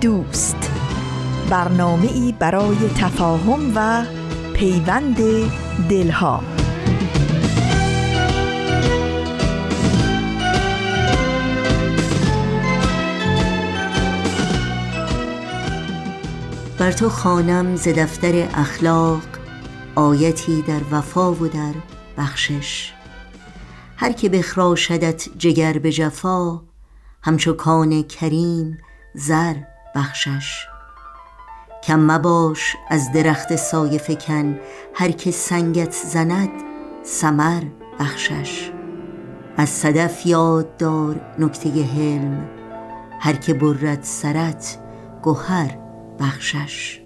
دوست. برنامه ای برای تفاهم و پیوند دلها. بر تو خانم ز دفتر اخلاق آیتی در وفا و در بخشش. هر که بخراشدت جگر به جفا همچو کان کریم زر. بخشش. کم مباش از درخت سایه فکن هر که سنگت زند سمر بخشش. از صدف یاد دار نکته حلم هر که برد سرت گهر بخشش.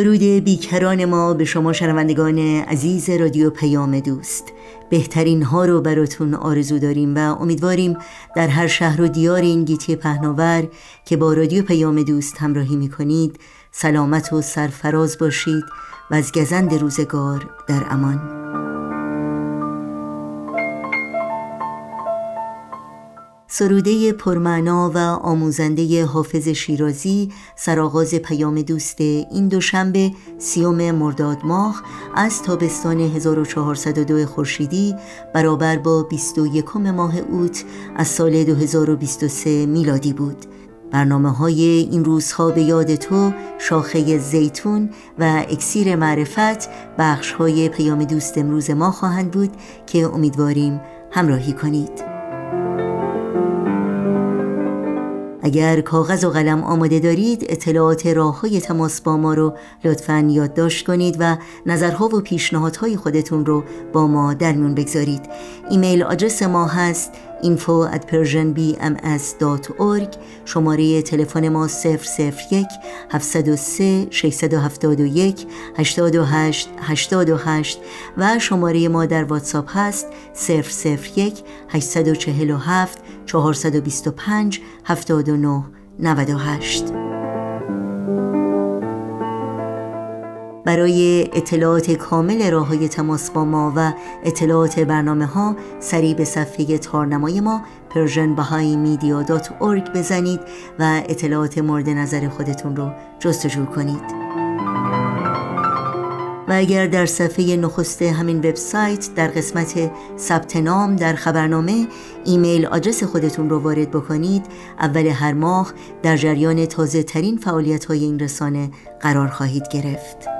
درود بیکران ما به شما شنوندگان عزیز رادیو پیام دوست. بهترین ها رو براتون آرزو داریم و امیدواریم در هر شهر و دیار این گیتی پهناور که با رادیو پیام دوست همراهی می کنید سلامت و سرفراز باشید و از گزند روزگار در امان. سروده پرمعنا و آموزنده حافظ شیرازی سرآغاز پیام دوست این دوشنبه سیوم مرداد ماه از تابستان 1402 خورشیدی برابر با 21 ماه اوت از سال 2023 میلادی بود. برنامه های این روزها به یاد تو شاخه زیتون و اکسیر معرفت بخش های پیام دوست امروز ما خواهند بود که امیدواریم همراهی کنید. اگر کاغذ و قلم آماده دارید اطلاعات راه های تماس با ما رو لطفا یادداشت کنید و نظرها و پیشنهادهای خودتون رو با ما در میون بگذارید. ایمیل آدرس ما هست info at persianbms.org شماره تلفن ما 001 703 671 828 828 و شماره ما در واتساپ هست 001 847 425 79 98 برای اطلاعات کامل راه های تماس با ما و اطلاعات برنامه ها سریع به صفحه تارنمای ما persianbahaimedia.org بزنید و اطلاعات مورد نظر خودتون رو جستجو کنید. و اگر در صفحه نخست همین وبسایت در قسمت ثبت نام در خبرنامه ایمیل آدرس خودتون رو وارد بکنید اول هر ماه در جریان تازه ترین فعالیت های این رسانه قرار خواهید گرفت.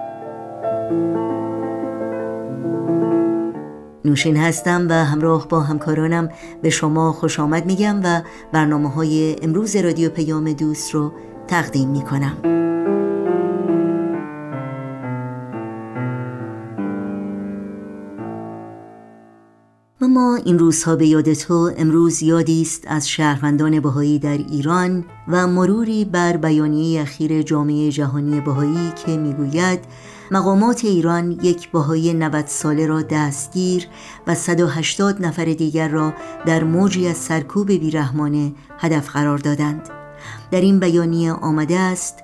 نوشین هستم و همراه با همکارانم به شما خوش آمد میگم و برنامه های امروز رادیو پیام دوست رو تقدیم می‌کنم. ما این روزها به یاد تو امروز یادی است از شهروندان بهایی در ایران و مروری بر بیانیه اخیر جامعه جهانی بهایی که می‌گوید مقامات ایران یک بهایی 90 ساله را دستگیر و 180 نفر دیگر را در موجی از سرکوب بیرحمانه هدف قرار دادند. در این بیانیه آمده است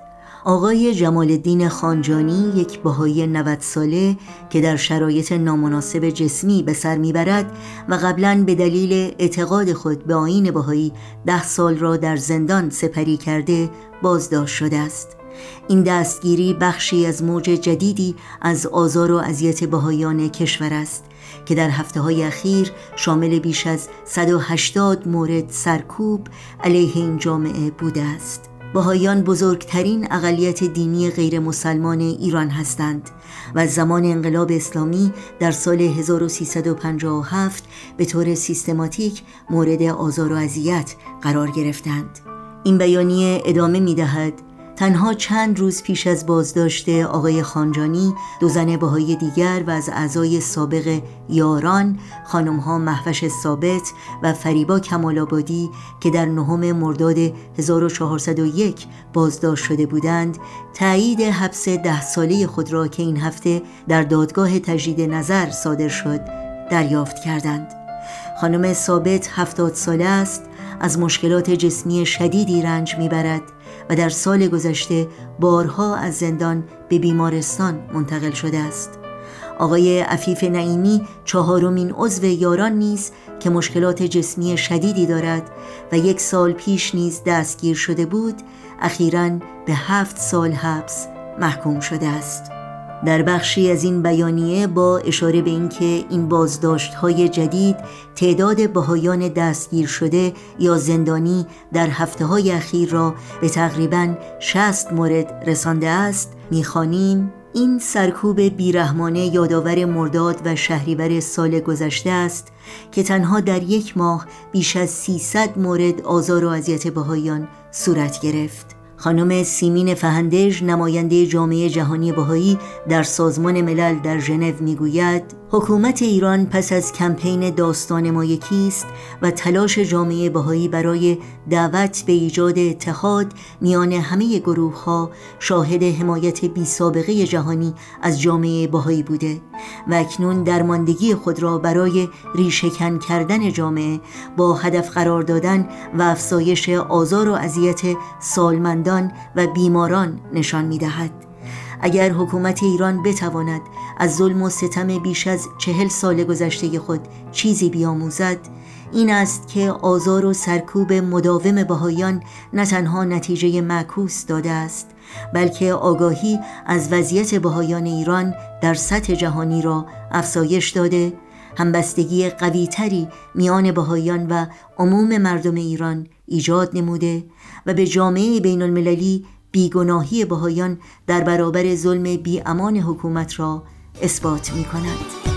آقای جمال الدین خانجانی یک بهایی 90 ساله که در شرایط نامناسب جسمی به سر می‌برد و قبلا به دلیل اعتقاد خود به آین بهایی ده سال را در زندان سپری کرده بازداشت شده است. این دستگیری بخشی از موج جدیدی از آزار و اذیت بهایان کشور است که در هفته های اخیر شامل بیش از 180 مورد سرکوب علیه این جامعه بوده است. بهایان بزرگترین اقلیت دینی غیر مسلمان ایران هستند و زمان انقلاب اسلامی در سال 1357 به طور سیستماتیک مورد آزار و اذیت قرار گرفتند. این بیانیه ادامه می دهد تنها چند روز پیش از بازداشت آقای خانجانی دو زن بهایی دیگر و از اعضای سابق یاران خانمها محوش ثابت و فریبا کمالابادی که در نهم مرداد 1401 بازداشت شده بودند تایید حبس ده ساله خود را که این هفته در دادگاه تجدید نظر صادر شد دریافت کردند. خانم ثابت هفتاد ساله است از مشکلات جسمی شدیدی رنج می‌برد. و در سال گذشته بارها از زندان به بیمارستان منتقل شده است. آقای عفیف نعیمی چهارمین عضو یاران نیز که مشکلات جسمی شدیدی دارد و یک سال پیش نیز دستگیر شده بود اخیرا به هفت سال حبس محکوم شده است. در بخشی از این بیانیه با اشاره به اینکه این بازداشت های جدید تعداد بهایان دستگیر شده یا زندانی در هفته های اخیر را به تقریبا 60 مورد رسانده است می‌خوانیم. این سرکوب بیرحمانه یادآور مرداد و شهریور سال گذشته است که تنها در یک ماه بیش از 300 مورد آزار و اذیت بهایان صورت گرفت. خانم سیمین فهندش نماینده جامعه جهانی بهایی در سازمان ملل در ژنو می‌گوید حکومت ایران پس از کمپین داستان ما یکیست و تلاش جامعه بهایی برای دعوت به ایجاد اتحاد میان همه گروه ها شاهد حمایت بی سابقه جهانی از جامعه بهایی بوده و اکنون درماندگی خود را برای ریشهکن کردن جامعه با هدف قرار دادن و افزایش آزار و اذیت سالمندان و بیماران نشان می‌دهد. اگر حکومت ایران بتواند از ظلم و ستم بیش از چهل سال گذشته خود چیزی بیاموزد این است که آزار و سرکوب مداوم بهایان نه تنها نتیجه معکوس داده است بلکه آگاهی از وضعیت بهایان ایران در سطح جهانی را افزایش داده. همبستگی قویتری میان بهایان و عموم مردم ایران ایجاد نموده و به جامعه بین المللی بیگناهی بهایان در برابر ظلم بی امان حکومت را اثبات می کند.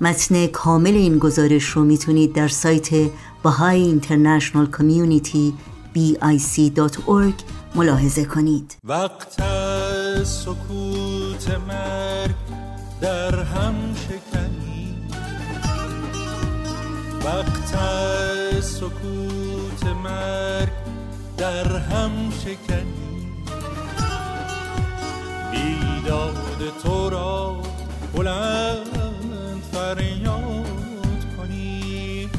متن کامل این گزارش رو می‌تونید در سایت بهای اینترنشنال کمیونیتی bic.org ملاحظه کنید. وقت سکوت مرگ در هم شکنی. وقت سکوت مرگ در هم شکنی. بیداد تو را بلند فریاد کنی.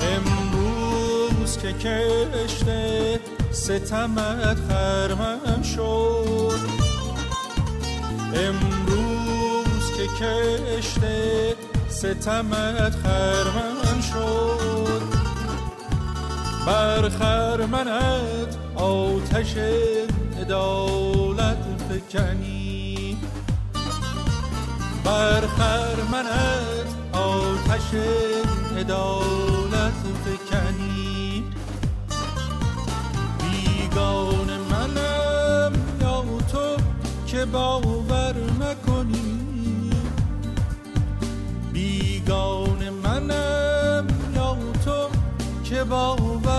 امروز که کشته ستمت خرمن شد. امروز که کشته ستمت خرمن شد. بر خرمنت آتش عدالت فکنی. بر خرمنت آتش عدالت فکنی. بیگان منم یا تو که باور نکنی. بیگان منم یا تو که باور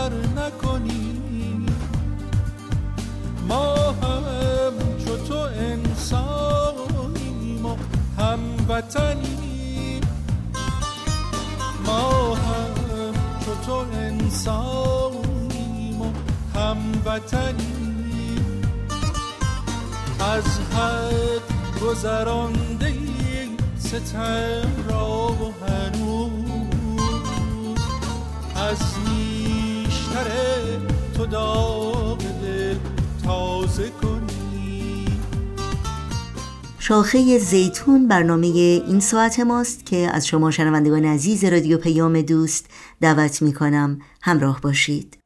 ما هم چو تو انسانیم و هموطنیم. ما هم چو تو انسانیم و هموطنیم. از حد گذرانده ستم را و هنوز. از نیشتر تو داغ شاخه زیتون برنامه این ساعت ماست که از شما شنوندگان عزیز رادیو پیام دوست دعوت می کنم همراه باشید.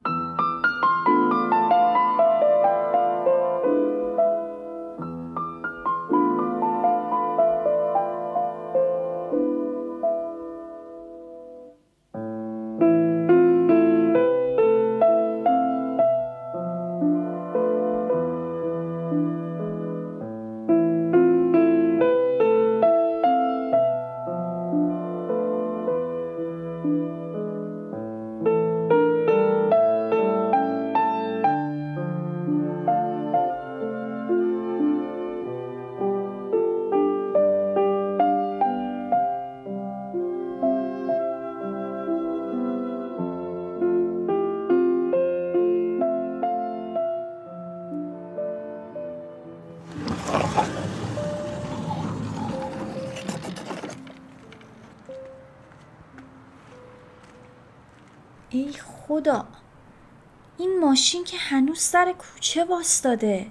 کوچه واستاده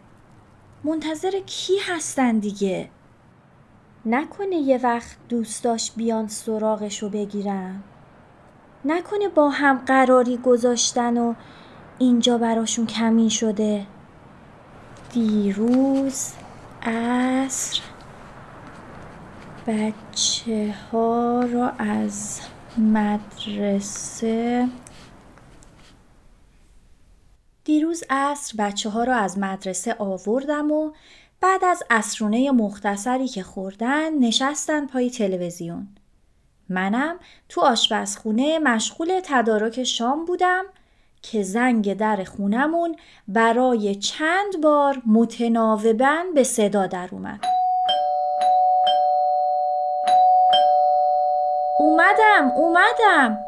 منتظر کی هستن دیگه؟ نکنه یه وقت دوست داشت بیان سراغشو بگیرم نکنه با هم قراری گذاشتن و اینجا براشون کمین شده. دیروز عصر بچه ها را از مدرسه دیروز عصر بچه ها را از مدرسه آوردم و بعد از اسرونه مختصری که خوردن نشستن پای تلویزیون. منم تو آشپزخونه مشغول تدارک شام بودم که زنگ در خونمون برای چند بار متناوبا به صدا در اومد. اومدم اومدم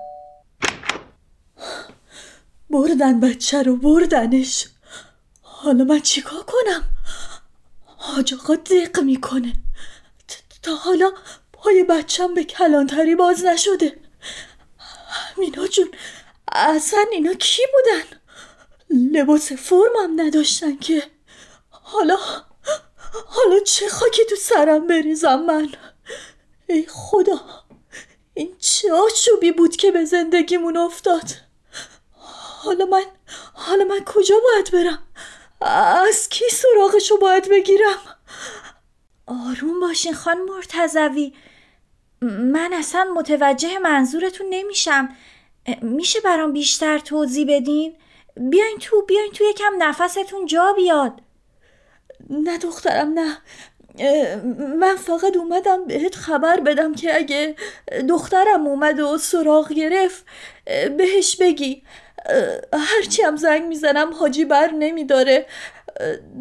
بردن بچه رو بردنش. حالا من چیکار کنم؟ حاج آقا دق می‌کنه. تا حالا پای بچم به کلانتری باز نشده. مینا جون اصلا اینا کی بودن؟ لباس فرمم نداشتن که. حالا حالا چه خاکی تو سرم بریزم من؟ ای خدا این چه آشوبی بود که به زندگیمون افتاد؟ حالا من حالا من کجا باید برم؟ از کی سراغشو باید بگیرم؟ آروم باشین خان مرتزوی من اصلا متوجه منظورتون نمیشم. میشه برام بیشتر توضیح بدین؟ بیاین تو بیاین تو یکم نفستون جا بیاد. نه دخترم نه. من فقط اومدم بهت خبر بدم که اگه دخترم اومد و سراغ گرفت بهش بگی. هرچی هم زنگ می‌زنم حاجی بر نمیداره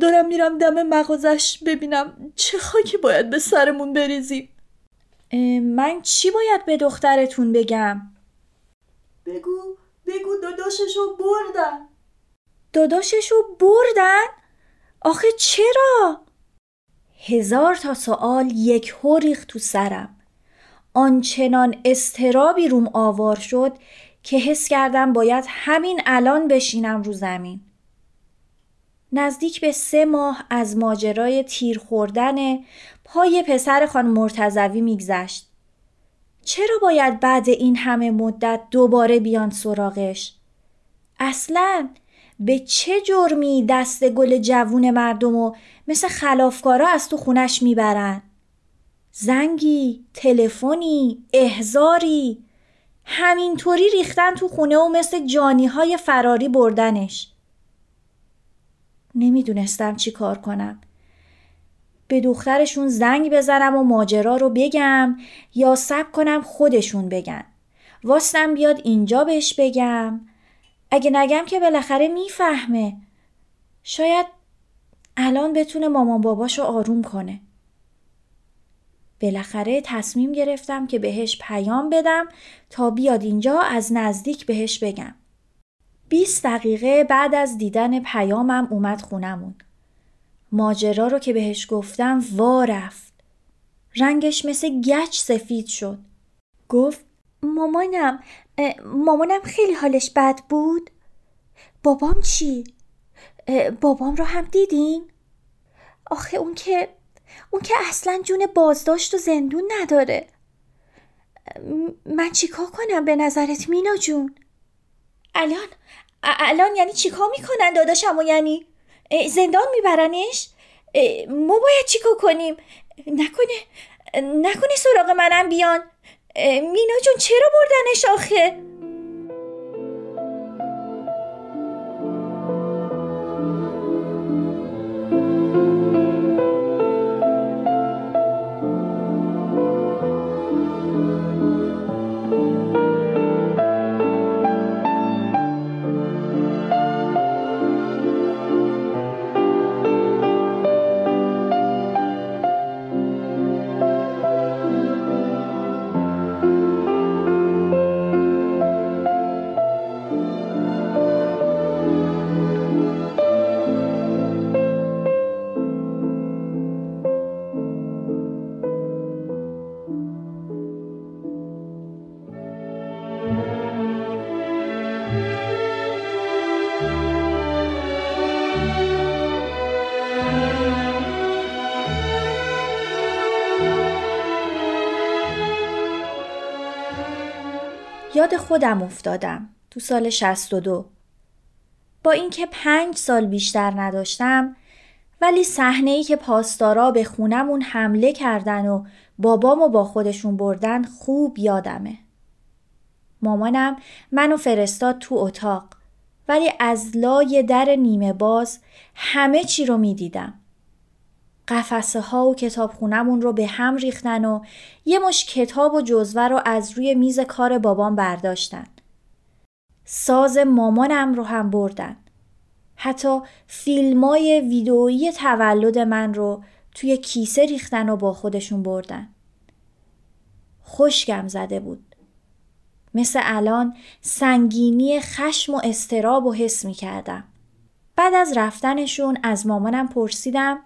دارم میرم دم مغازش ببینم چه خاکی باید به سرمون بریزیم من چی باید به دخترتون بگم؟ بگو بگو داداششو بردن داداششو بردن؟ آخه چرا؟ هزار تا سوال یک ریخ تو سرم آنچنان استرابی روم آوار شد که حس کردم باید همین الان بشینم رو زمین نزدیک به سه ماه از ماجرای تیر خوردن پای پسر خان مرتزوی میگذشت چرا باید بعد این همه مدت دوباره بیان سراغش؟ اصلا به چه جرمی دست گل جوون مردم و مثل خلافکارا از تو خونش می‌برن؟ زنگی، تلفنی، احزاری همینطوری ریختن تو خونه و مثل جانی های فراری بردنش. نمی‌دونستم چی کار کنم. به دخترشون زنگ بزنم و ماجرا رو بگم یا سب کنم خودشون بگن. واستم بیاد اینجا بهش بگم. اگه نگم که بالاخره می‌فهمه. شاید الان بتونه مامان باباشو آروم کنه. بالاخره تصمیم گرفتم که بهش پیام بدم تا بیاد اینجا از نزدیک بهش بگم. 20 دقیقه بعد از دیدن پیامم اومد خونمون. ماجرا رو که بهش گفتم وا رفت. رنگش مثل گچ سفید شد. گفت مامانم مامانم خیلی حالش بد بود. بابام چی؟ بابام رو هم دیدین؟ آخه اون که اون که اصلا جون بازداشت و زندون نداره. من چیکار کنم به نظرت مینا جون؟ الان؟ الان یعنی چیکار می‌کنن داداشمو یعنی؟ زندان میبرنش؟ ما باید چیکار کنیم؟ نکنه نکنه سراغ منم بیان. مینا جون چرا بردنش آخه؟ یاد خودم افتادم تو سال 62 با اینکه پنج سال بیشتر نداشتم ولی صحنه ای که پاسدارا به خونمون حمله کردن و بابامو با خودشون بردن خوب یادمه. مامانم منو فرستاد تو اتاق ولی از لای در نیمه باز همه چی رو می‌دیدم. قفسه ها و کتاب خونمون رو به هم ریختن و یه مش کتاب و جزوه رو از روی میز کار بابام برداشتن. ساز مامانم رو هم بردن. حتی فیلمای ویدئویی تولد من رو توی کیسه ریختن و با خودشون بردن. خوشگم زده بود. مثل الان سنگینی خشم و استراب و حس می کردم. بعد از رفتنشون از مامانم پرسیدم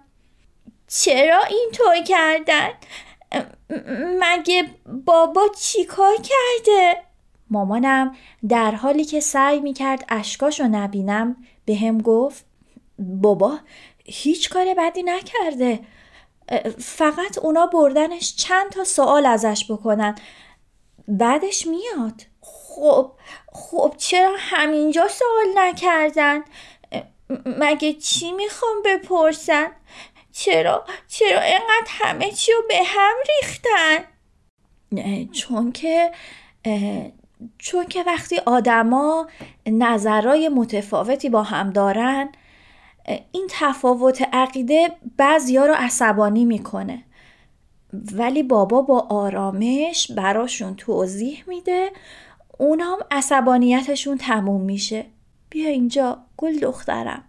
چرا اینطور کردن؟ مگه بابا چیکار کرده؟ مامانم در حالی که سعی می کرد اشکاشو نبینم به هم گفت بابا هیچ کار بدی نکرده. فقط اونا بردنش چند تا سوال ازش بکنن. بعدش میاد. خب خب چرا همینجا سوال نکردن؟ مگه چی می‌خوام بپرسن؟ چرا؟ چرا اینقدر همه چی رو به هم ریختن؟ چون که چون که وقتی آدما نظرهای متفاوتی با هم دارن این تفاوت عقیده بعضیا رو عصبانی می‌کنه. ولی بابا با آرامش براشون توضیح میده اونام عصبانیتشون تموم میشه. بیا اینجا گل دخترم.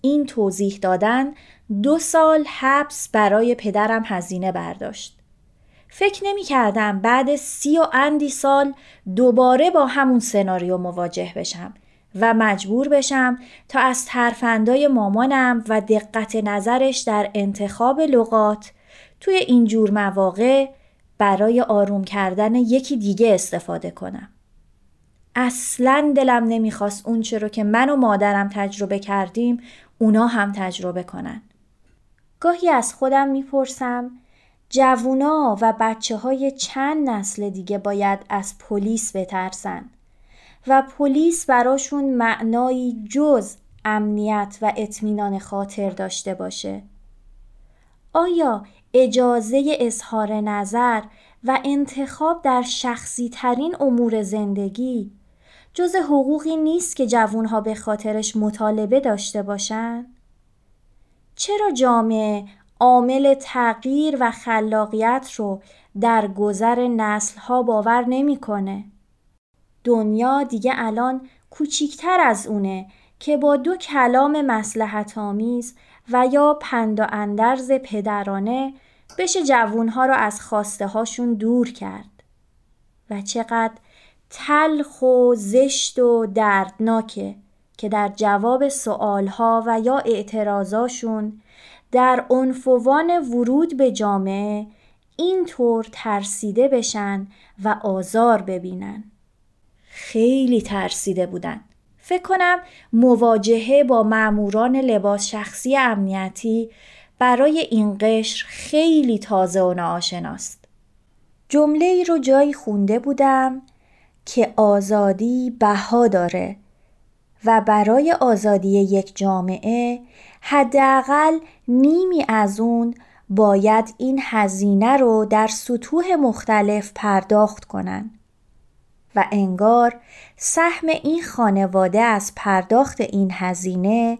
این توضیح دادن دو سال حبس برای پدرم هزینه برداشت فکر نمی کردم بعد سی و اندی سال دوباره با همون سناریو مواجه بشم و مجبور بشم تا از ترفندای مامانم و دقت نظرش در انتخاب لغات توی اینجور مواقع برای آروم کردن یکی دیگه استفاده کنم. اصلا دلم نمی‌خواست اون رو که من و مادرم تجربه کردیم اونا هم تجربه کنن. گاهی از خودم می‌پرسم جوونا و بچه های چند نسل دیگه باید از پلیس بترسن و پلیس براشون معنایی جز امنیت و اطمینان خاطر داشته باشه. آیا اجازه اظهار نظر و انتخاب در شخصی ترین امور زندگی جز حقوقی نیست که جوانها به خاطرش مطالبه داشته باشند؟ چرا جامعه عامل تغییر و خلاقیت رو در گذر نسلها باور نمی‌کنه. دنیا دیگه الان کوچیکتر از اونه که با دو کلام مسلحت آمیز و یا پند و اندرز پدرانه بشه جوونها رو از خواسته هاشون دور کرد. و چقدر تلخ و زشت و دردناکه که در جواب سوالها و یا اعتراضاشون در عنفوان ورود به جامعه اینطور ترسیده بشن و آزار ببینن. خیلی ترسیده بودن. فکر کنم مواجهه با ماموران لباس شخصی امنیتی برای این قشر خیلی تازه و ناآشناست. جمله ای رو جایی خونده بودم که آزادی بها داره و برای آزادی یک جامعه حداقل نیمی از اون باید این هزینه رو در سطوح مختلف پرداخت کنن و انگار سهم این خانواده از پرداخت این هزینه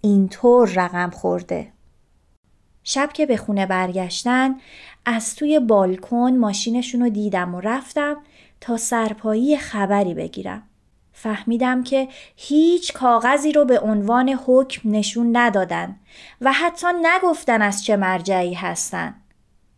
اینطور رقم خورده. شب که به خونه برگشتن از توی بالکن ماشینشون رو دیدم و رفتم تا سرپایی خبری بگیرم. فهمیدم که هیچ کاغذی رو به عنوان حکم نشون ندادن و حتی نگفتن از چه مرجعی هستن.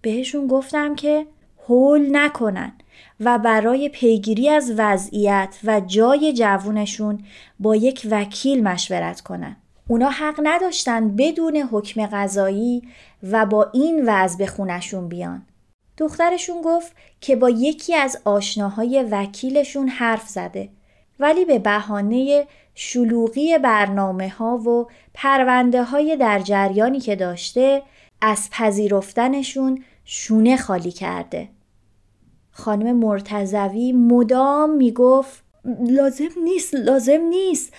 بهشون گفتم که هول نکنن و برای پیگیری از وضعیت و جای جوونشون با یک وکیل مشورت کنن. اونا حق نداشتن بدون حکم قضایی و با این وضع به خونشون بیان. دخترشون گفت که با یکی از آشناهای وکیلشون حرف زده ولی به بهانه شلوغی برنامه ها و پرونده های در جریانی که داشته از پذیرفتنشون شونه خالی کرده. خانم مرتزوی مدام می‌گفت لازم نیست لازم نیست.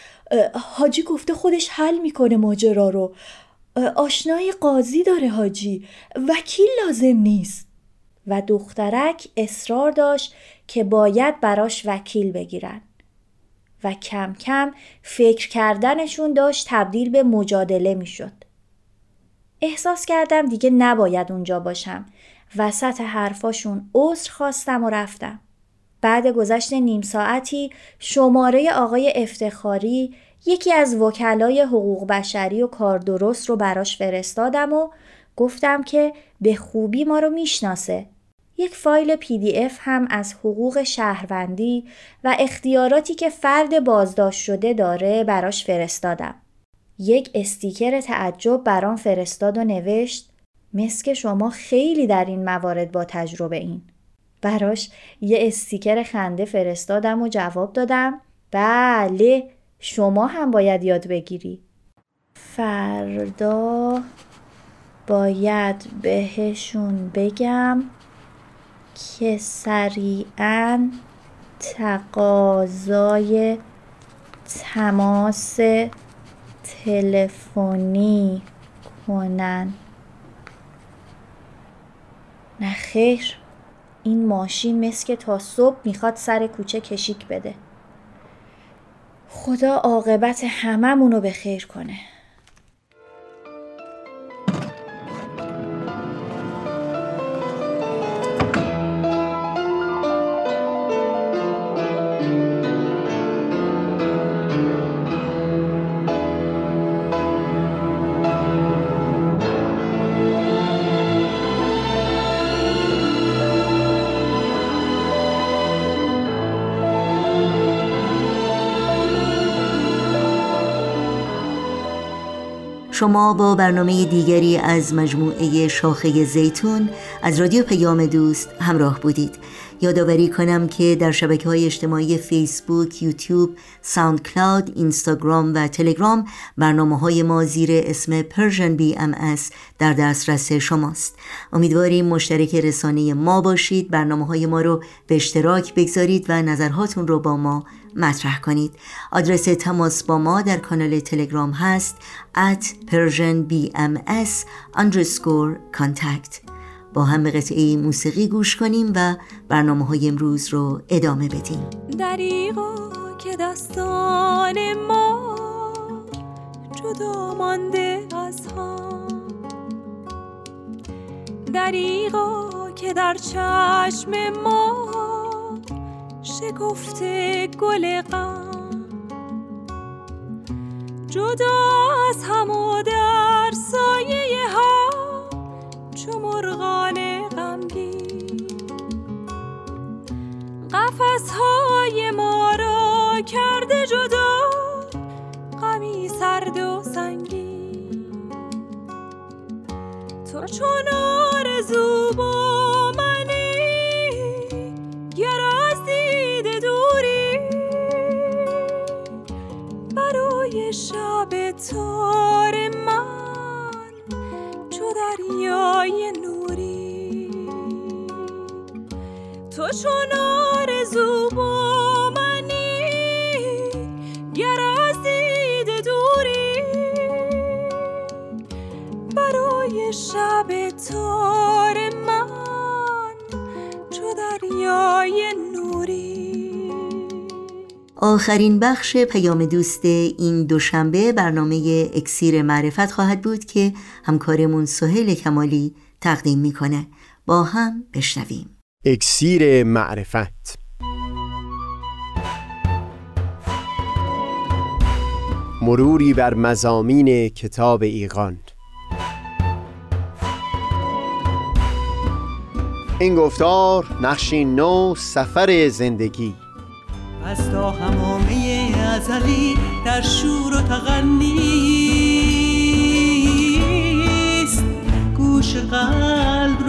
حاجی گفته خودش حل می‌کنه ماجرا رو. آشنای قاضی داره حاجی. وکیل لازم نیست. و دخترک اصرار داشت که باید براش وکیل بگیرن. و کم کم فکر کردنشون داشت تبدیل به مجادله می‌شد. احساس کردم دیگه نباید اونجا باشم. وسط حرفاشون عذر خواستم و رفتم. بعد گذشت نیم ساعتی شماره آقای افتخاری یکی از وکلای حقوق بشری و کار درست رو براش فرستادم و گفتم که به خوبی ما رو می‌شناسه. یک فایل پی دی اف هم از حقوق شهروندی و اختیاراتی که فرد بازداشت شده داره براش فرستادم. یک استیکر تعجب برام فرستاد و نوشت مسک شما خیلی در این موارد با تجربه این. براش یه استیکر خنده فرستادم و جواب دادم بله شما هم باید یاد بگیری. فردا باید بهشون بگم که سریعا تقاضای تماس تلفنی کنن. نه خیر این ماشین مثل که تا صبح می‌خواد سر کوچه کشیک بده. خدا عاقبت هممونو به خیر کنه. شما با برنامه دیگری از مجموعه شاخه زیتون از رادیو پیام دوست همراه بودید. یادآوری کنم که در شبکه های اجتماعی فیسبوک، یوتیوب، SoundCloud، اینستاگرام و تلگرام برنامه های ما زیر اسم MS در دسترس شماست. امیدواریم مشترک رسانه ما باشید. برنامه های ما رو به اشتراک بگذارید و نظرهاتون رو با ما مطرح کنید. آدرس تماس با ما در کانال تلگرام هست at persianbms underscore contact. با هم به قطعه موسیقی گوش کنیم و برنامه های امروز رو ادامه بدیم. دریغا که دستان ما جدا مانده از هم دریغا که در چشم ما شکفته گل غم. جدا از هم و در سایه ها چو مرغان غمگین. قفس های ما را کرده جدا غمی سرد و سنگین. تو چون چون آرزو منی گر از دید دوری. برای شب تار من چو نوری. آخرین بخش پیام دوست این دوشنبه برنامه اکسیر معرفت خواهد بود که همکارمون سهیل کمالی تقدیم می‌کنه. با هم بشنویم. اکسیر معرفت. مروری بر مزامین کتاب ایقان این گفتار نقشی نو سفر زندگی. از تا همامه ازلی در شور و تغنیست گوش قلب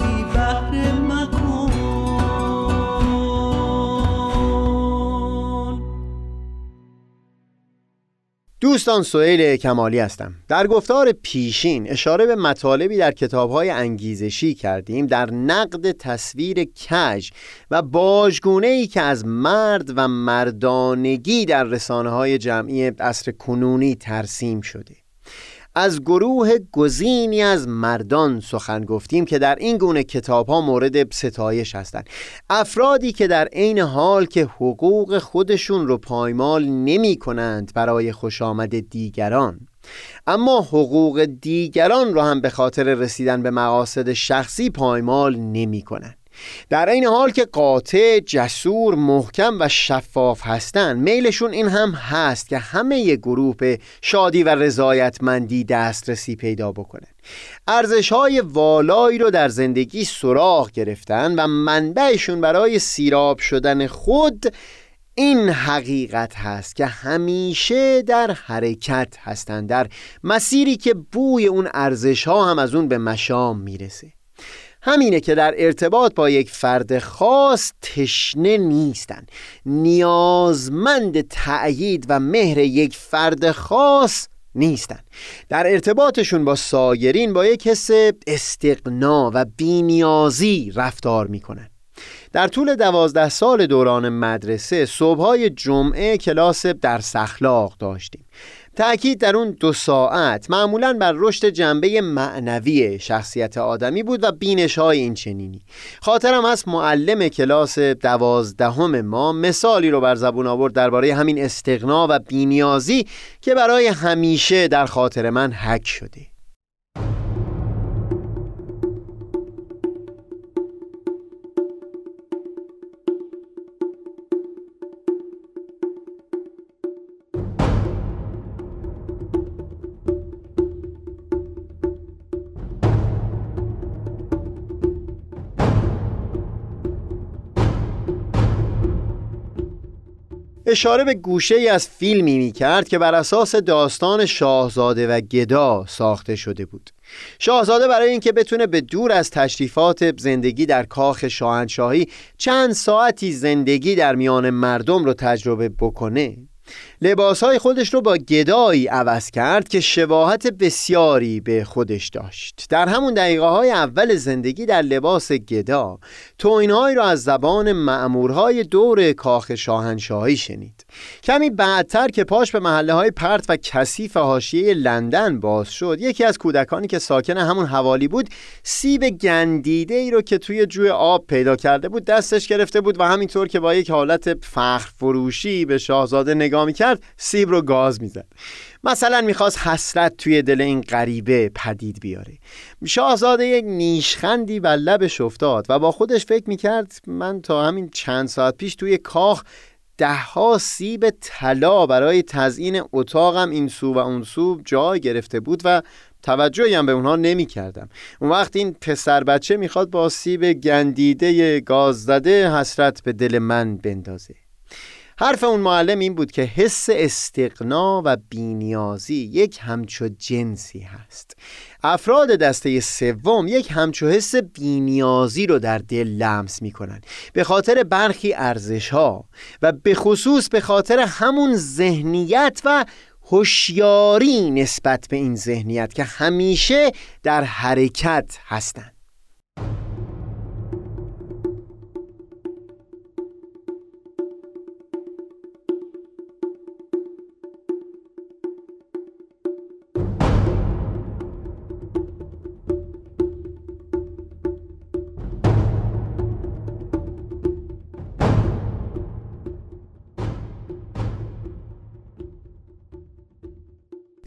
دوستان سئیل کمالی هستم. در گفتار پیشین اشاره به مطالبی در کتابهای انگیزشی کردیم در نقد تصویر کج و باجگونه ای که از مرد و مردانگی در رسانه های جمعی عصر کنونی ترسیم شده. از گروه گزینی از مردان سخن گفتیم که در این گونه کتاب ها مورد ستایش هستند. افرادی که در عین حال که حقوق خودشون رو پایمال نمی کنند برای خوش آمد دیگران اما حقوق دیگران رو هم به خاطر رسیدن به مقاصد شخصی پایمال نمی کنند در این حال که قاطع، جسور، محکم و شفاف هستند میلشون این هم هست که همه گروه به شادی و رضایتمندی دسترسی پیدا بکنن ارزش های والایی رو در زندگی سراغ گرفتن و منبعشون برای سیراب شدن خود این حقیقت هست که همیشه در حرکت هستند در مسیری که بوی اون ارزش ها هم از اون به مشام می‌رسه. همینه که در ارتباط با یک فرد خاص تشنه نیستن. نیازمند تأیید و مهر یک فرد خاص نیستن. در ارتباطشون با سایرین با یک حس استقنا و بینیازی رفتار می‌کنن. در طول دوازده سال دوران مدرسه صبحهای جمعه کلاس درس اخلاق داشتیم. تأکید در اون دو ساعت معمولا بر رشد جنبه معنوی شخصیت آدمی بود و بینش های این چنینی. خاطرم هست معلم کلاس دوازدهم ما مثالی رو بر زبون آورد درباره همین استقنا و بینیازی که برای همیشه در خاطر من حک شده. اشاره به گوشه ای از فیلمی می کرد که بر اساس داستان شاهزاده و گدا ساخته شده بود. شاهزاده برای اینکه بتونه به دور از تشریفات زندگی در کاخ شاهنشاهی چند ساعتی زندگی در میان مردم رو تجربه بکنه لباسهای خودش رو با گدایی عوض کرد که شباهت بسیاری به خودش داشت. در همون دقیقه های اول زندگی در لباس گدا توینهایی را از زبان معمورهای دور کاخ شاهنشاهی شنید. کمی بعدتر که پاش به محله های پرت و کثیف حاشیه لندن باز شد یکی از کودکانی که ساکن همون حوالی بود سیب گندیده ای رو که توی جوی آب پیدا کرده بود دستش گرفته بود و همینطور که با یک حالت فخر فروشی به شاهزاده نگاه می‌کرد سیب رو گاز می‌زد. مثلا می‌خواست حسرت توی دل این غریبه پدید بیاره. شاهزاده یک نیشخندی و لبش افتاد و با خودش فکر می‌کرد من تا همین چند ساعت پیش توی کاخ دهها سیب طلا برای تزیین اتاقم این سو و اون سو جای گرفته بود و توجهی هم به اونها نمی کردم اون وقت این پسر بچه می‌خواد با سیب گندیده گاز زده حسرت به دل من بندازه. حرف اون معلم این بود که حس استقنا و بینیازی یک همچو جنسی هست. افراد دسته سوم یک همچو حس بینیازی رو در دل لمس می‌کنن. به خاطر برخی ارزش ها و به خصوص به خاطر همون ذهنیت و هوشیاری نسبت به این ذهنیت که همیشه در حرکت هستند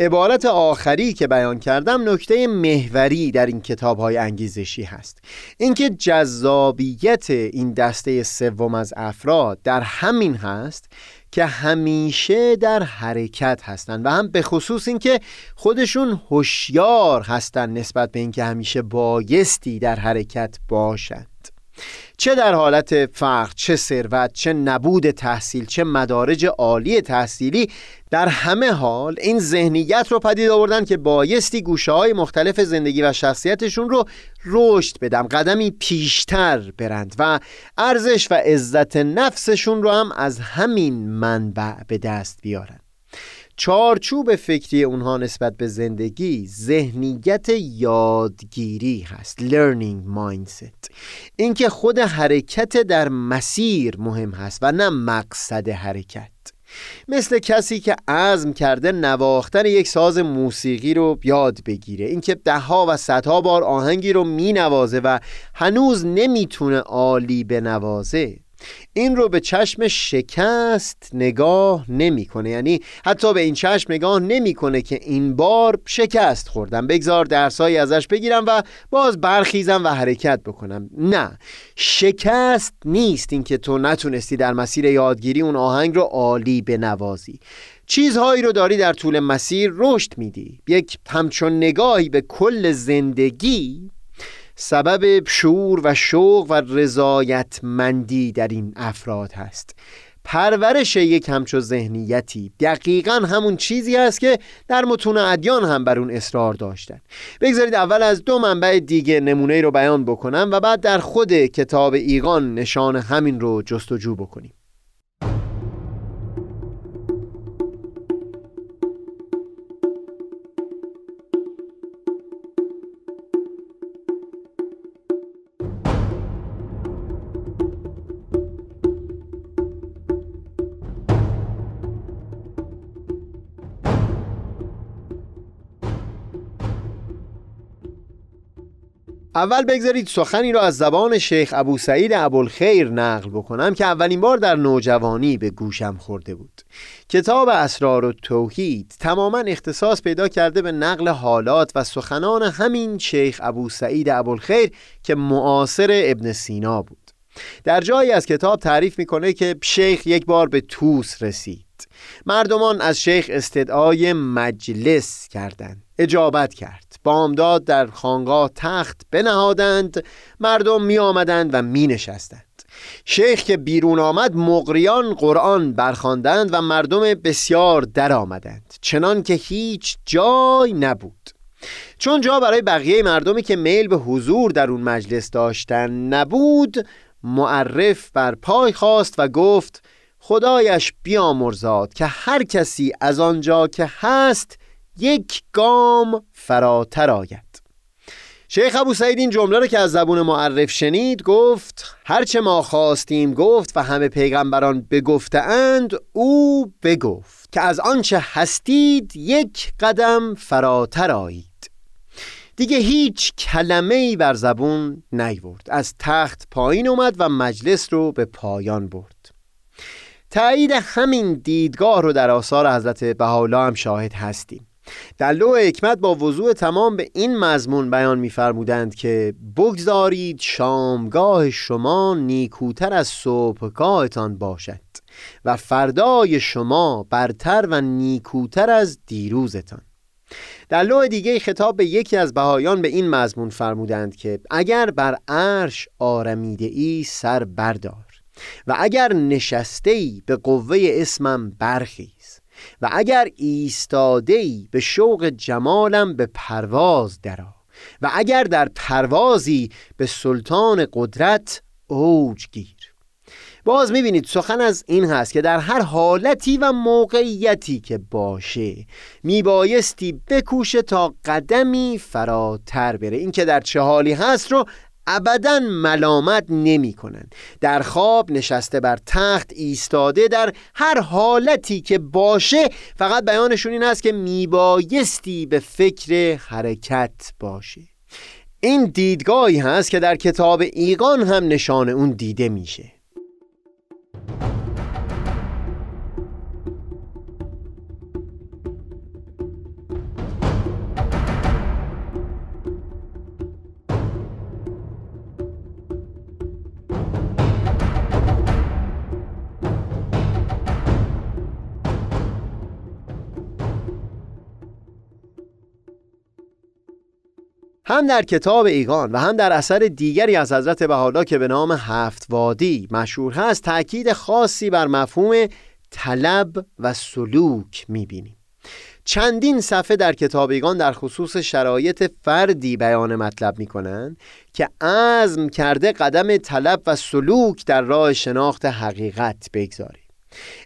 عبارت آخری که بیان کردم نکته محوری در این کتاب های انگیزشی هست. اینکه جذابیت این دسته سوم از افراد در همین هست که همیشه در حرکت هستند و هم به خصوص اینکه خودشون هوشیار هستند نسبت به اینکه همیشه بایستی در حرکت باشند چه در حالت فقر چه ثروت چه نبود تحصیل چه مدارج عالی تحصیلی در همه حال این ذهنیت رو پدید آوردن که بایستی گوشه های مختلف زندگی و شخصیتشون رو رشد بدم قدمی پیشتر برند و ارزش و عزت نفسشون رو هم از همین منبع به دست بیارن. چارچوب فکری اونها نسبت به زندگی ذهنیت یادگیری هست learning mindset. اینکه خود حرکت در مسیر مهم هست و نه مقصد حرکت. مثل کسی که عزم کرده نواختن یک ساز موسیقی رو یاد بگیره. اینکه دهها و صدها بار آهنگی رو می نوازه و هنوز نمی‌تونه عالی بنوازه. این رو به چشم شکست نگاه نمی‌کنه. یعنی حتی به این چشم نگاه نمی‌کنه که این بار شکست خوردم. بگذار درسایی ازش بگیرم و باز برخیزم و حرکت بکنم. نه. شکست نیست اینکه تو نتونستی در مسیر یادگیری اون آهنگ رو عالی بنوازی. چیزهایی رو داری در طول مسیر رشد میدی. یک همچون نگاهی به کل زندگی سبب شعور و شوق و رضایتمندی در این افراد هست. پرورش یک همچو ذهنیتی دقیقا همون چیزی است که در متون ادیان هم بر اون اصرار داشتن. بگذارید اول از دو منبع دیگه نمونه رو بیان بکنم و بعد در خود کتاب ایقان نشان همین رو جستجو بکنیم. اول بگذارید سخنی را از زبان شیخ ابو سعید ابوالخیر نقل بکنم که اولین بار در نوجوانی به گوشم خورده بود. کتاب اسرار و توحید تماما اختصاص پیدا کرده به نقل حالات و سخنان همین شیخ ابو سعید ابوالخیر که معاصر ابن سینا بود. در جایی از کتاب تعریف می‌کنه که شیخ یک بار به توس رسید. مردمان از شیخ استدعای مجلس کردند. اجابت کرد. بامداد در خانقاه تخت بنهادند مردم می آمدند و می نشستند شیخ که بیرون آمد مقریان قرآن برخواندند و مردم بسیار در آمدند چنان که هیچ جای نبود. چون جا برای بقیه مردمی که میل به حضور در اون مجلس داشتن نبود معرف بر پای خواست و گفت خدایش بیامرزاد که هر کسی از آنجا که هست یک گام فراتر آید. شیخ ابو سعید این جمله رو که از زبون معرف شنید گفت هرچه ما خواستیم گفت و همه پیغمبران بگفتند او بگفت که از آنچه هستید یک قدم فراتر آیید. دیگه هیچ کلمه ای بر زبون نیورد. از تخت پایین اومد و مجلس رو به پایان برد. تایید همین دیدگاه رو در آثار حضرت بهاءالله هم شاهد هستیم. در لوح حکمت با وضوع تمام به این مضمون بیان می‌فرمودند که بگذارید شامگاه شما نیکوتر از صبحگاهتان باشد و فردای شما برتر و نیکوتر از دیروزتان. در لوح دیگه خطاب به یکی از بهایان به این مضمون فرمودند که اگر بر عرش آرمیده ای سر بردار و اگر نشسته ای به قوه اسمم برخی و اگر ایستاده به شوق جمالم به پرواز درا و اگر در پروازی به سلطان قدرت اوج گیر. باز می‌بینید سخن از این هست که در هر حالتی و موقعیتی که باشه میبایستی بکوشه تا قدمی فراتر بره. این که در چه حالی هست رو ابدا ملامت نمی کنند. در خواب نشسته بر تخت ایستاده در هر حالتی که باشه فقط بیانشون این است که میبایستی به فکر حرکت باشه این دیدگاهی هست که در کتاب ایقان هم نشان اون دیده میشه. هم در کتاب ایگان و هم در اثر دیگری از حضرت بهاءالله که به نام هفت وادی مشهور هست تأکید خاصی بر مفهوم طلب و سلوک می‌بینیم. چندین صفحه در کتابیگان در خصوص شرایط فردی بیان مطلب می‌کنن که عزم کرده قدم طلب و سلوک در راه شناخت حقیقت بگذاره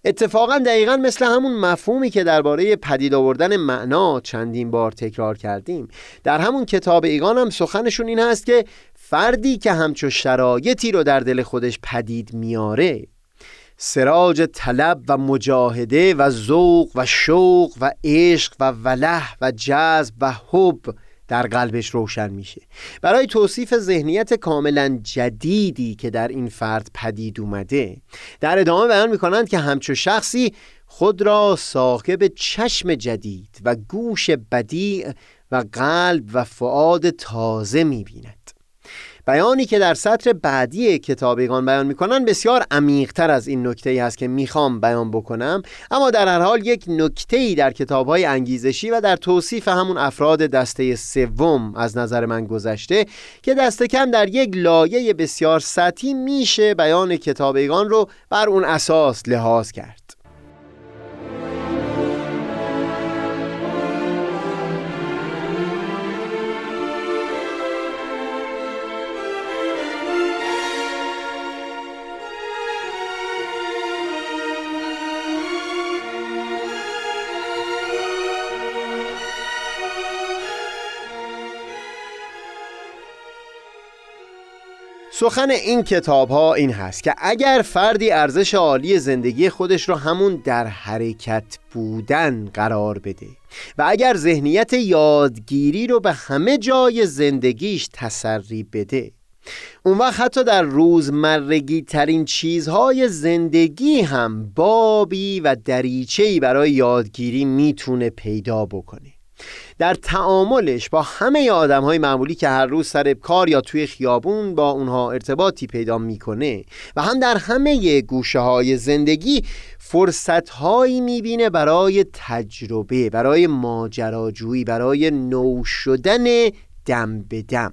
اتفاقا دقیقا مثل همون مفهومی که درباره پدید آوردن معنا چندین بار تکرار کردیم. در همون کتاب ایگان هم سخنشون این هست که فردی که همچو شرایطی رو در دل خودش پدید میاره سراج طلب و مجاهده و ذوق و شوق و عشق و وله و جذب و حب در قلبش روشن میشه. برای توصیف ذهنیت کاملا جدیدی که در این فرد پدید اومده در ادامه بیان می‌کنند که همچو شخصی خود را صاحب چشم جدید و گوش بدیع و قلب و فعاد تازه می‌بیند. بیانی که در سطر بعدی کتابیگان بیان می‌کنن بسیار عمیقتر از این نکته ای هست که می‌خوام بیان بکنم. اما در هر حال یک نکته ای در کتاب های انگیزشی و در توصیف همون افراد دسته سوم از نظر من گذشته که دست کم در یک لایه بسیار سطحی میشه بیان کتابیگان رو بر اون اساس لحاظ کرد. سخن این کتاب ها این هست که اگر فردی ارزش عالی زندگی خودش رو همون در حرکت بودن قرار بده و اگر ذهنیت یادگیری رو به همه جای زندگیش تسری بده اون وقت حتی در روزمرگی ترین چیزهای زندگی هم بابی و دریچهی برای یادگیری می‌تونه پیدا بکنه. در تعاملش با همه آدم های معمولی که هر روز سر کار یا توی خیابون با اونها ارتباطی پیدا می‌کنه و هم در همه گوشه های زندگی فرصت هایی می‌بینه برای تجربه برای ماجراجویی برای نو شدن دم به دم.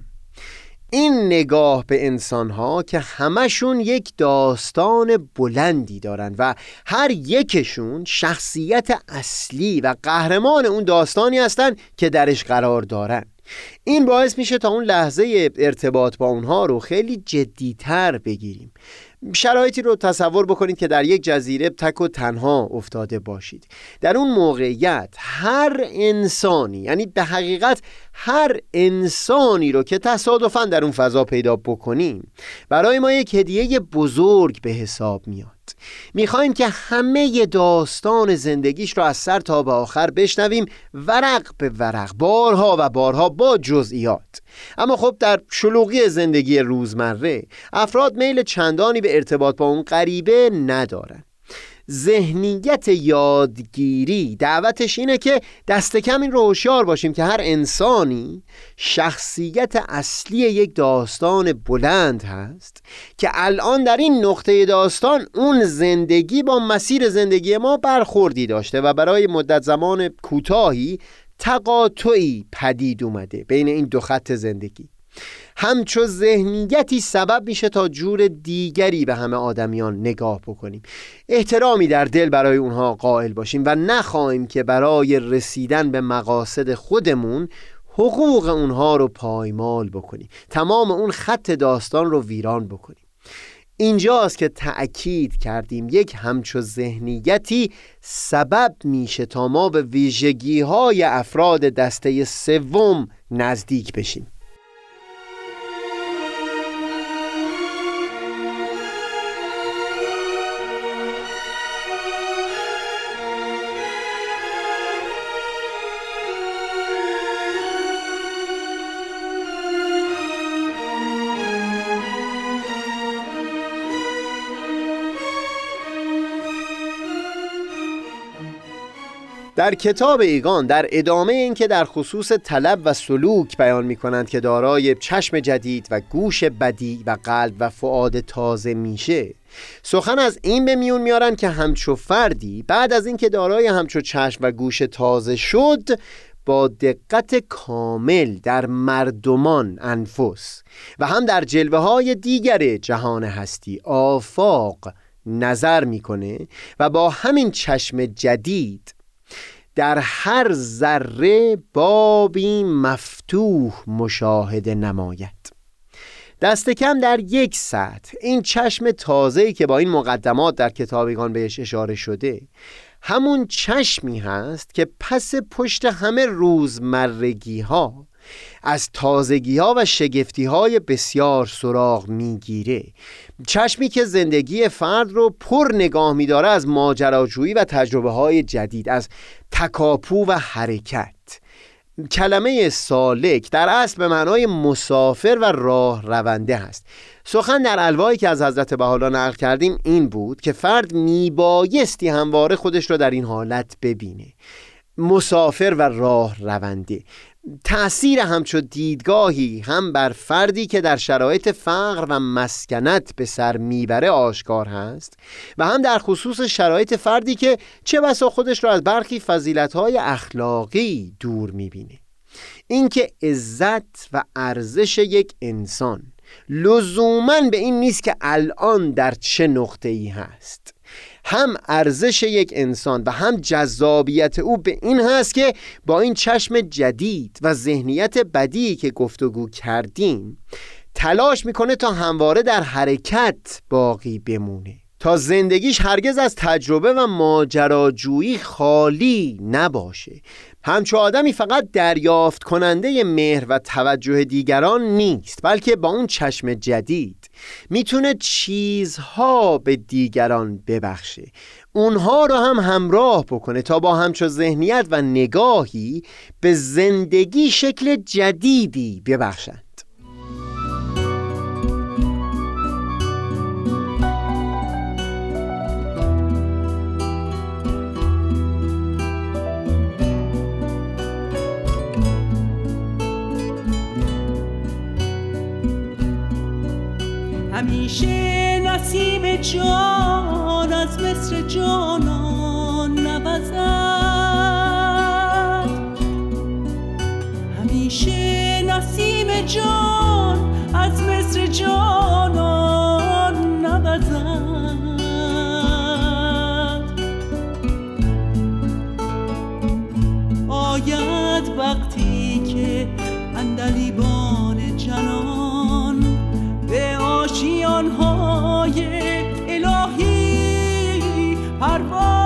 این نگاه به انسان ها که همشون یک داستان بلندی دارن و هر یکشون شخصیت اصلی و قهرمان اون داستانی هستن که درش قرار دارن. این باعث میشه تا اون لحظه ارتباط با اونها رو خیلی جدیتر بگیریم. شرایطی رو تصور بکنید که در یک جزیره تک و تنها افتاده باشید. در اون موقعیت هر انسانی یعنی به حقیقت هر انسانی رو که تصادفا در اون فضا پیدا بکنیم برای ما یک هدیه بزرگ به حساب میاد. می‌خوایم که همه داستان زندگیش رو از سر تا به آخر بشنویم ورق به ورق بارها و بارها با جزئیات. اما خب در شلوغی زندگی روزمره افراد میل چندانی به ارتباط با اون غریبه ندارن. ذهنیت یادگیری دعوتش اینه که دست کم این رو هوشیار باشیم که هر انسانی شخصیت اصلی یک داستان بلند هست که الان در این نقطه داستان اون زندگی با مسیر زندگی ما برخوردی داشته و برای مدت زمان کوتاهی تقاطعی پدید اومده بین این دو خط زندگی. همچو ذهنیتی سبب میشه تا جور دیگری به همه آدمیان نگاه بکنیم. احترامی در دل برای اونها قائل باشیم و نخواهیم که برای رسیدن به مقاصد خودمون حقوق اونها رو پایمال بکنیم. تمام اون خط داستان رو ویران بکنیم. اینجاست که تأکید کردیم یک همچو ذهنیتی سبب میشه تا ما به ویژگی های افراد دسته سوم نزدیک بشیم. در کتاب ایگان در ادامه اینکه در خصوص طلب و سلوک بیان می کنند که دارای چشم جدید و گوش بدی و قلب و فعاد تازه میشه. سخن از این به میون میارن که همچو فردی بعد از اینکه دارای همچو چشم و گوش تازه شد با دقت کامل در مردمان انفس و هم در جلوه های دیگر جهان هستی آفاق نظر می‌کنه و با همین چشم جدید در هر ذره بابی مفتوح مشاهده نماید. دست کم در یک سطح. این چشم تازه‌ای که با این مقدمات در کتابیگان بهش اشاره شده همون چشمی هست که پس پشت همه روزمرگی ها از تازگی ها و شگفتی های بسیار سراغ می‌گیره. چشمی که زندگی فرد رو پر نگاه میداره از ماجراجویی و تجربه های جدید از تکاپو و حرکت. کلمه سالک در اصل به معنای مسافر و راه رونده هست. سخن در الوایی که از حضرت بحالا نقل کردیم این بود که فرد میبایستی همواره خودش را در این حالت ببینه. مسافر و راه رونده تأثیر همچو دیدگاهی هم بر فردی که در شرایط فقر و مسکنت به سر می‌بره آشکار هست و هم در خصوص شرایط فردی که چه بسا خودش را از برخی فضیلتهای اخلاقی دور می‌بینه. اینکه عزت و ارزش یک انسان لزوما به این نیست که الان در چه نقطه ای هست. هم ارزش یک انسان و هم جذابیت او به این هست که با این چشم جدید و ذهنیت بدی که گفتگو کردیم تلاش می‌کنه تا همواره در حرکت باقی بمونه. تا زندگیش هرگز از تجربه و ماجراجویی خالی نباشه. همچو آدمی فقط دریافت کننده مهر و توجه دیگران نیست بلکه با اون چشم جدید می‌تونه چیزها به دیگران ببخشه. اونها رو هم همراه بکنه تا با همچو ذهنیت و نگاهی به زندگی شکل جدیدی ببخشن. همیشه نسیم جان از مصر جانان نوزد. همیشه نسیم جان از مصر جانان نوزد. آید وقتی که اندلیبان جنان به آشیانهای الهی پرواز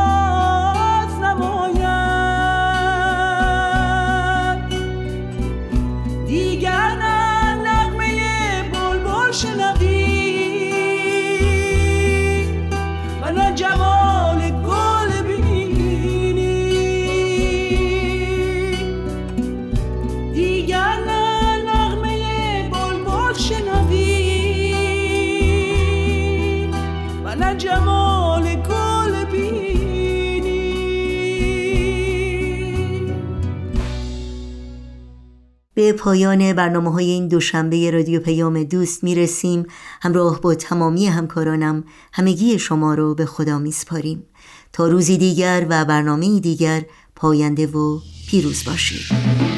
پایان برنامه های این دوشنبه رادیو پیام دوست می رسیم همراه با تمامی همکارانم همگی شما رو به خدا می سپاریم تا روزی دیگر و برنامه دیگر پاینده و پیروز باشید.